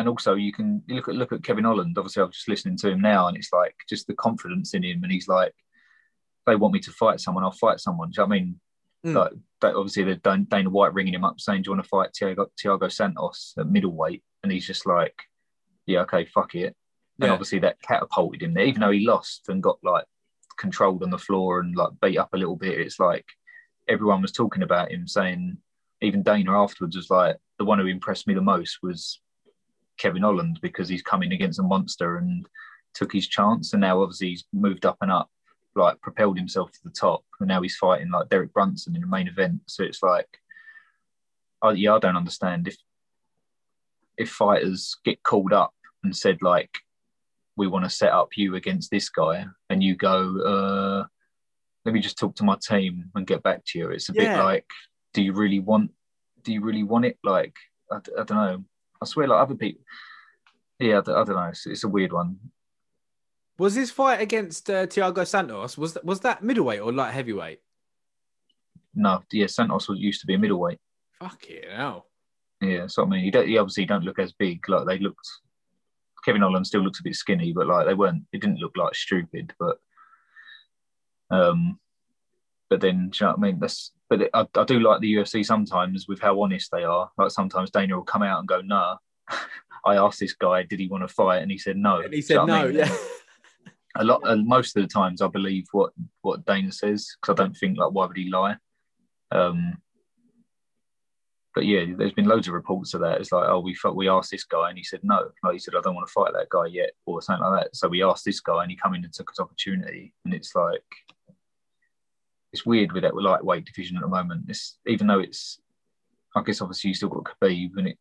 and also you can you look at look at Kevin Holland. Obviously, I'm just listening to him now, and it's like just the confidence in him, and he's like, they want me to fight someone, I'll fight someone. Do you know I mean? Mm. Like obviously, the Dana White ringing him up saying, "Do you want to fight Thiago, Thiago Santos at middleweight?" And he's just like, "Yeah, okay, fuck it." And yeah. obviously, that catapulted him there, even though he lost and got like controlled on the floor and like beat up a little bit. It's like everyone was talking about him, saying even Dana afterwards was like, the one who impressed me the most was Kevin Holland because he's coming against a monster and took his chance. And now obviously he's moved up and up, like propelled himself to the top. And now he's fighting like Derek Brunson in the main event. So it's like, I, yeah, I don't understand if if fighters get called up and said like, we want to set up you against this guy, and you go, uh, let me just talk to my team and get back to you. It's a yeah. bit like, do you really want? Do you really want it? Like, I, I don't know. I swear, like other people. Yeah, I, don't know. It's, it's, a weird one. Was his fight against uh, Thiago Santos was that, was that middleweight or light heavyweight? No, yeah, Santos was used to be a middleweight. Fuck it, hell. Yeah, so I mean, you don't, he obviously don't look as big. Like they looked. Kevin Holland still looks a bit skinny, but like they weren't. It didn't look like stupid, but um, but then you know I mean? That's but I, I, do like the UFC sometimes with how honest they are. Like sometimes Dana will come out and go, "Nah." <laughs> I asked this guy, "Did he want to fight?" And he said no. And he said no. I mean? Yeah. a lot, and most of the times, I believe what what Dana says because I don't think like why would he lie. Um, but yeah, there's been loads of reports of that. It's like, oh, we we asked this guy and he said no. Like he said, I don't want to fight that guy yet, or something like that. So we asked this guy and he come in and took his opportunity. And it's like, it's weird with that lightweight division at the moment. It's even though it's, I guess obviously you still got Khabib, and it,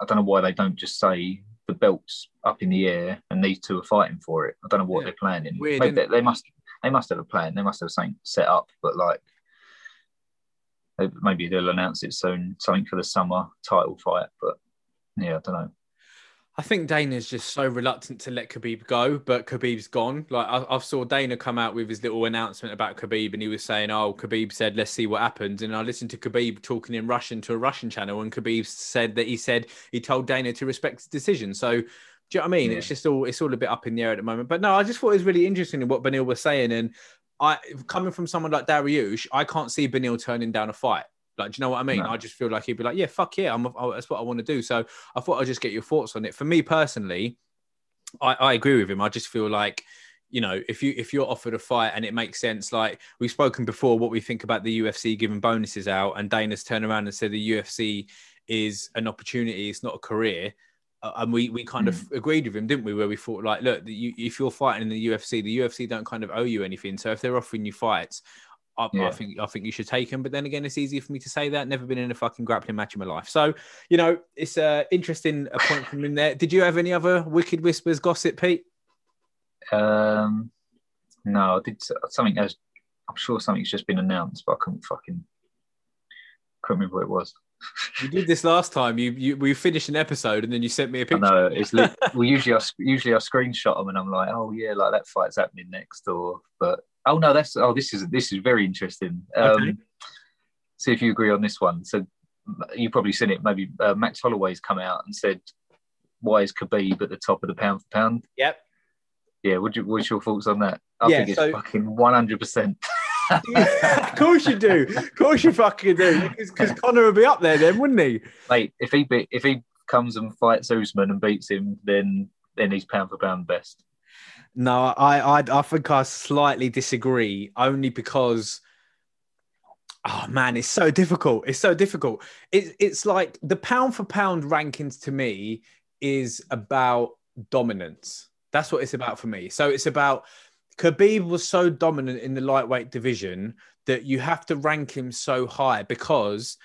I don't know why they don't just say the belts up in the air and these two are fighting for it. I don't know what yeah. they're planning. Weird, Maybe they, they, must they must have a plan. They must have something set up, but like maybe they'll announce it soon, something for the summer title fight. But yeah, I don't know. I think Dana's just so reluctant to let Khabib go, but Khabib's gone. Like I, I, saw Dana come out with his little announcement about Khabib, and he was saying, "Oh, Khabib said, let's see what happens." And I listened to Khabib talking in Russian to a Russian channel, and Khabib said that he said he told Dana to respect his decision. So, do you know what I mean? Yeah. It's just all it's all a bit up in the air at the moment. But no, I just thought it was really interesting in what Beneil was saying, and I coming from someone like Dariush, I can't see Beneil turning down a fight. Like, do you know what I mean? No. I just feel like he'd be like, yeah, fuck yeah, I'm, I, that's what I want to do. So I thought I'd just get your thoughts on it. For me personally, I, I agree with him. I just feel like, you know, if you if you're offered a fight and it makes sense, like we've spoken before, what we think about the UFC giving bonuses out, and Dana's turned around and said the UFC is an opportunity, it's not a career. Uh, and we we kind mm. of hmm. agreed with him, didn't we? Where we thought like, look, you, if you're fighting in the UFC, the UFC don't kind of owe you anything. So if they're offering you fights, I, yeah. I, think I think you should take him. But then again, it's easy for me to say that. Never been in a fucking grappling match in my life. So you know, it's uh, interesting a point from in there. Did you have any other wicked whispers, gossip, Pete? Um, no, I did something. As I'm sure something's just been announced, but I couldn't fucking couldn't remember what it was. You did this last time. You, you we finished an episode and then you sent me a picture. No, it's <laughs> li- well usually I usually I screenshot them and I'm like, oh yeah, like that fight's happening next, or but Oh no, that's oh this is this is very interesting. Um, okay. See if you agree on this one. So you've probably seen it. Maybe uh, Max Holloway's come out and said, "Why is Khabib at the top of the pound for pound?" Yep. Yeah. What you, what's your thoughts on that? I yeah, think it's so... fucking one hundred percent. of course you do. Of course you fucking do. Because Conor would be up there then, wouldn't he? Mate, if he be, if he comes and fights Usman and beats him, then then he's pound for pound best. No, I, I, I think I slightly disagree, only because, oh man, it's so difficult. It's so difficult. It, it's like the pound for pound rankings to me is about dominance. That's what it's about for me. So it's about Khabib was so dominant in the lightweight division that you have to rank him so high because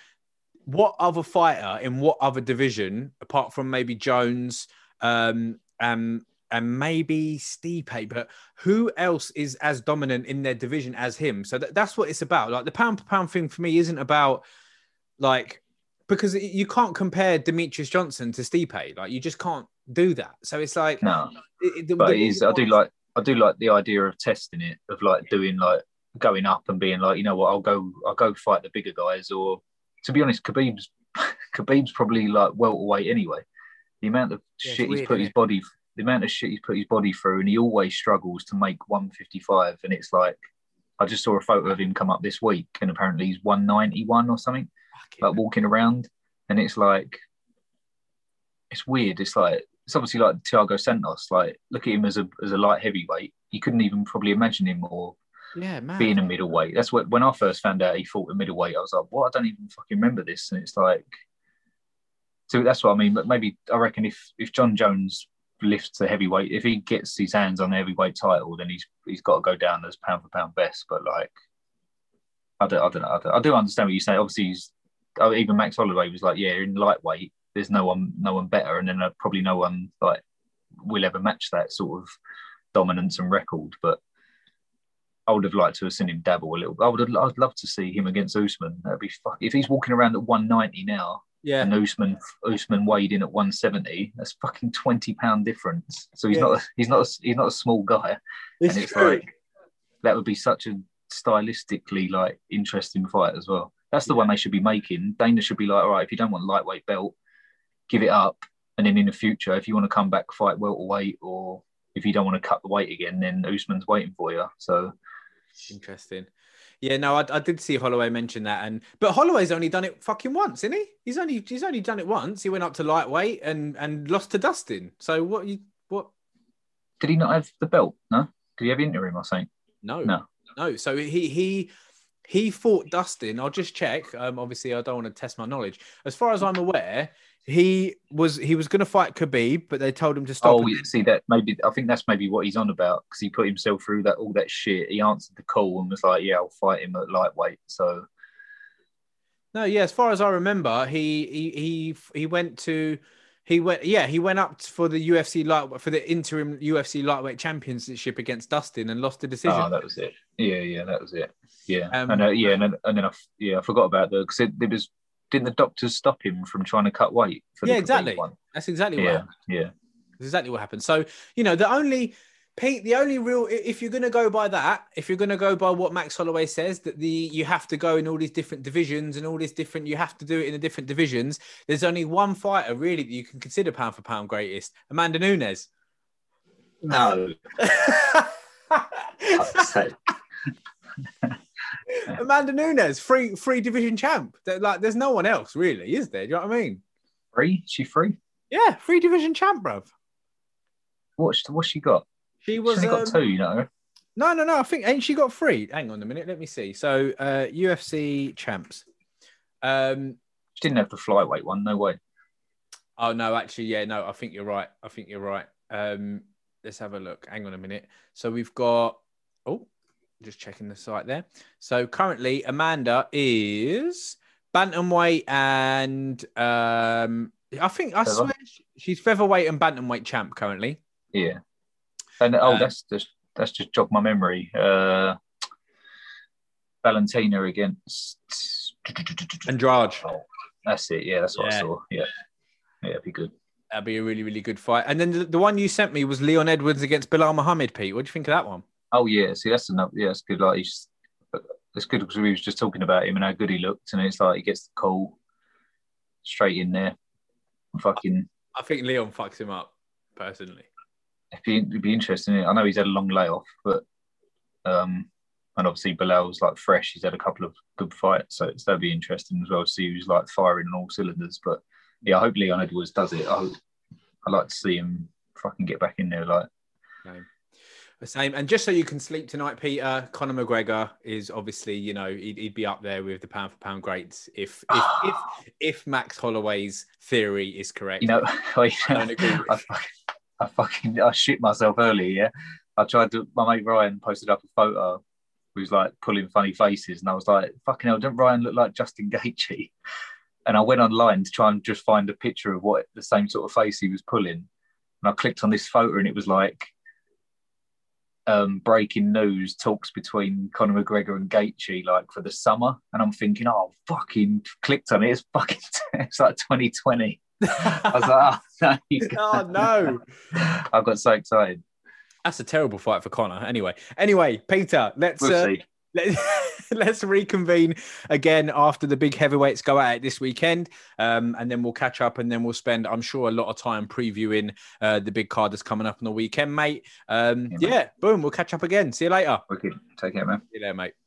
what other fighter in what other division, apart from maybe Jones, um, um, and maybe Stipe, but who else is as dominant in their division as him? So that, that's what it's about. Like the pound for pound thing for me isn't about like because you can't compare Demetrious Johnson to Stipe. Like you just can't do that. So it's like no, it, the, but it is. I do like I do like the idea of testing it of like doing like going up and being like you know what I'll go I'll go fight the bigger guys or to be honest Khabib's <laughs> Khabib's probably like welterweight anyway. The amount of yeah, shit weird, he's put his body the amount of shit he's put his body through, and he always struggles to make 155. And it's like, I just saw a photo of him come up this week, and apparently he's 191 or something, like walking around. And it's like, it's weird. It's like, it's obviously like Thiago Santos. Like, look at him as a as a light heavyweight. You couldn't even probably imagine him or yeah, man. being a middleweight. That's what when I first found out he fought a middleweight, I was like, what? I don't even fucking remember this. And it's like, so that's what I mean. But maybe I reckon if if Jon Jones lifts the heavyweight. If he gets his hands on the heavyweight title, then he's he's got to go down as pound for pound best. But like, I don't, I don't know. I, don't, I do understand what you say. Obviously, he's, oh, even Max Holloway was like, yeah, in lightweight, there's no one, no one better, and then uh, probably no one like will ever match that sort of dominance and record. But I would have liked to have seen him dabble a little. I would have, I'd love to see him against Usman. That'd be fuck. If he's walking around at 190 now, yeah. And Usman Usman weighed in at 170. That's fucking 20 pound difference. So he's yeah. not a, he's not a, he's not a small guy. It's and it's true. like that would be such a stylistically like interesting fight as well. That's the yeah. one they should be making. Dana should be like, all right, if you don't want lightweight belt, give it up. And then in the future, if you want to come back fight welterweight, or if you don't want to cut the weight again, then Usman's waiting for you. So interesting. Yeah, no, I, I, did see Holloway mention that, and but Holloway's only done it fucking once, isn't he? He's only he's only done it once. He went up to lightweight and and lost to Dustin. So what you what? Did he not have the belt? No, did he have interim or something? No, no, no. So he he he fought Dustin. I'll just check. Um, obviously, I don't want to test my knowledge. As far as I'm aware, he was he was going to fight Khabib, but they told him to stop. Oh, see that maybe I think that's maybe what he's on about because he put himself through that all that shit. He answered the call and was like, "Yeah, I'll fight him at lightweight." So, no, yeah, as far as I remember, he he he he went to he went yeah he went up for the UFC light for the interim UFC lightweight championship against Dustin and lost the decision. Oh, that was it. Yeah, yeah, that was it. Yeah, um, and uh, yeah, and then, and then I yeah I forgot about the because it, it was didn't the doctors stop him from trying to cut weight? For yeah, exactly. One? That's exactly what Yeah, happened. yeah. That's exactly what happened. So, you know, the only Pete, the only real if you're gonna go by that, if you're gonna go by what Max Holloway says, that the you have to go in all these different divisions and all these different you have to do it in the different divisions, there's only one fighter really that you can consider pound for pound greatest, Amanda Nunes. No. <laughs> <laughs> Amanda Nunes, free free division champ. Like there's no one else really, is there? Do you know what I mean? free? She free? Yeah, free division champ, bruv. What's what's she got? She She's was got um, two, you know. No, no, no. I think ain't she got three? Hang on a minute. Let me see. So uh UFC champs. Um She didn't have the flyweight one, no way. oh no, actually, yeah, no, I think you're right. I think you're right. Um let's have a look. Hang on a minute. So we've got oh just checking the site there. So currently Amanda is bantamweight and um I think I swear she's featherweight and bantamweight champ currently. Yeah. And oh, Uh, that's just that's just jogged my memory. Uh Valentina against Andrade. Oh, that's it. Yeah, that's what Yeah. I saw. Yeah. Yeah, it'd be good. That'd be a really, really good fight. And then the, the one you sent me was Leon Edwards against Belal Muhammad, Pete. What do you think of that one? Oh yeah, see that's enough. Yeah, it's good. Like he's, it's good because we was just talking about him and how good he looked, and it's like he gets the call straight in there. Fucking, I think Leon fucks him up, personally. it'd be, it'd be interesting. I know he's had a long layoff, but um, and obviously Belal's like fresh. He's had a couple of good fights, so it's, that'd be interesting as well. to See who's like firing on all cylinders. But yeah, I hope Leon Edwards does it. I hope, I'd like to see him fucking get back in there. Like, The same. And just so you can sleep tonight, Peter, Conor McGregor is obviously, you know, he'd, he'd be up there with the pound for pound greats if if if, if Max Holloway's theory is correct. you know, <laughs> I, don't agree. I fucking, I fucking, I shit myself earlier. Yeah, I tried to. My mate Ryan posted up a photo. He was like pulling funny faces, and I was like, "Fucking hell, don't Ryan look like Justin Gaethje?" And I went online to try and just find a picture of what the same sort of face he was pulling, and I clicked on this photo, and it was like. Um, breaking news talks between Conor McGregor and Gaethje like for the summer, and I'm thinking, oh, fucking clicked on it. It's fucking, <laughs> it's like 2020. I was like, oh, <laughs> no, <laughs> oh no. I got so excited. That's a terrible fight for Conor. Anyway, anyway, Peter, let's We'll uh, see. let, <laughs> let's reconvene again after the big heavyweights go at it this weekend, um, and then we'll catch up, and then we'll spend, I'm sure, a lot of time previewing uh, the big card that's coming up on the weekend, mate. Um, Yeah, yeah, mate. boom, we'll catch up again. See you later. Okay, Take care, man. See you there, mate.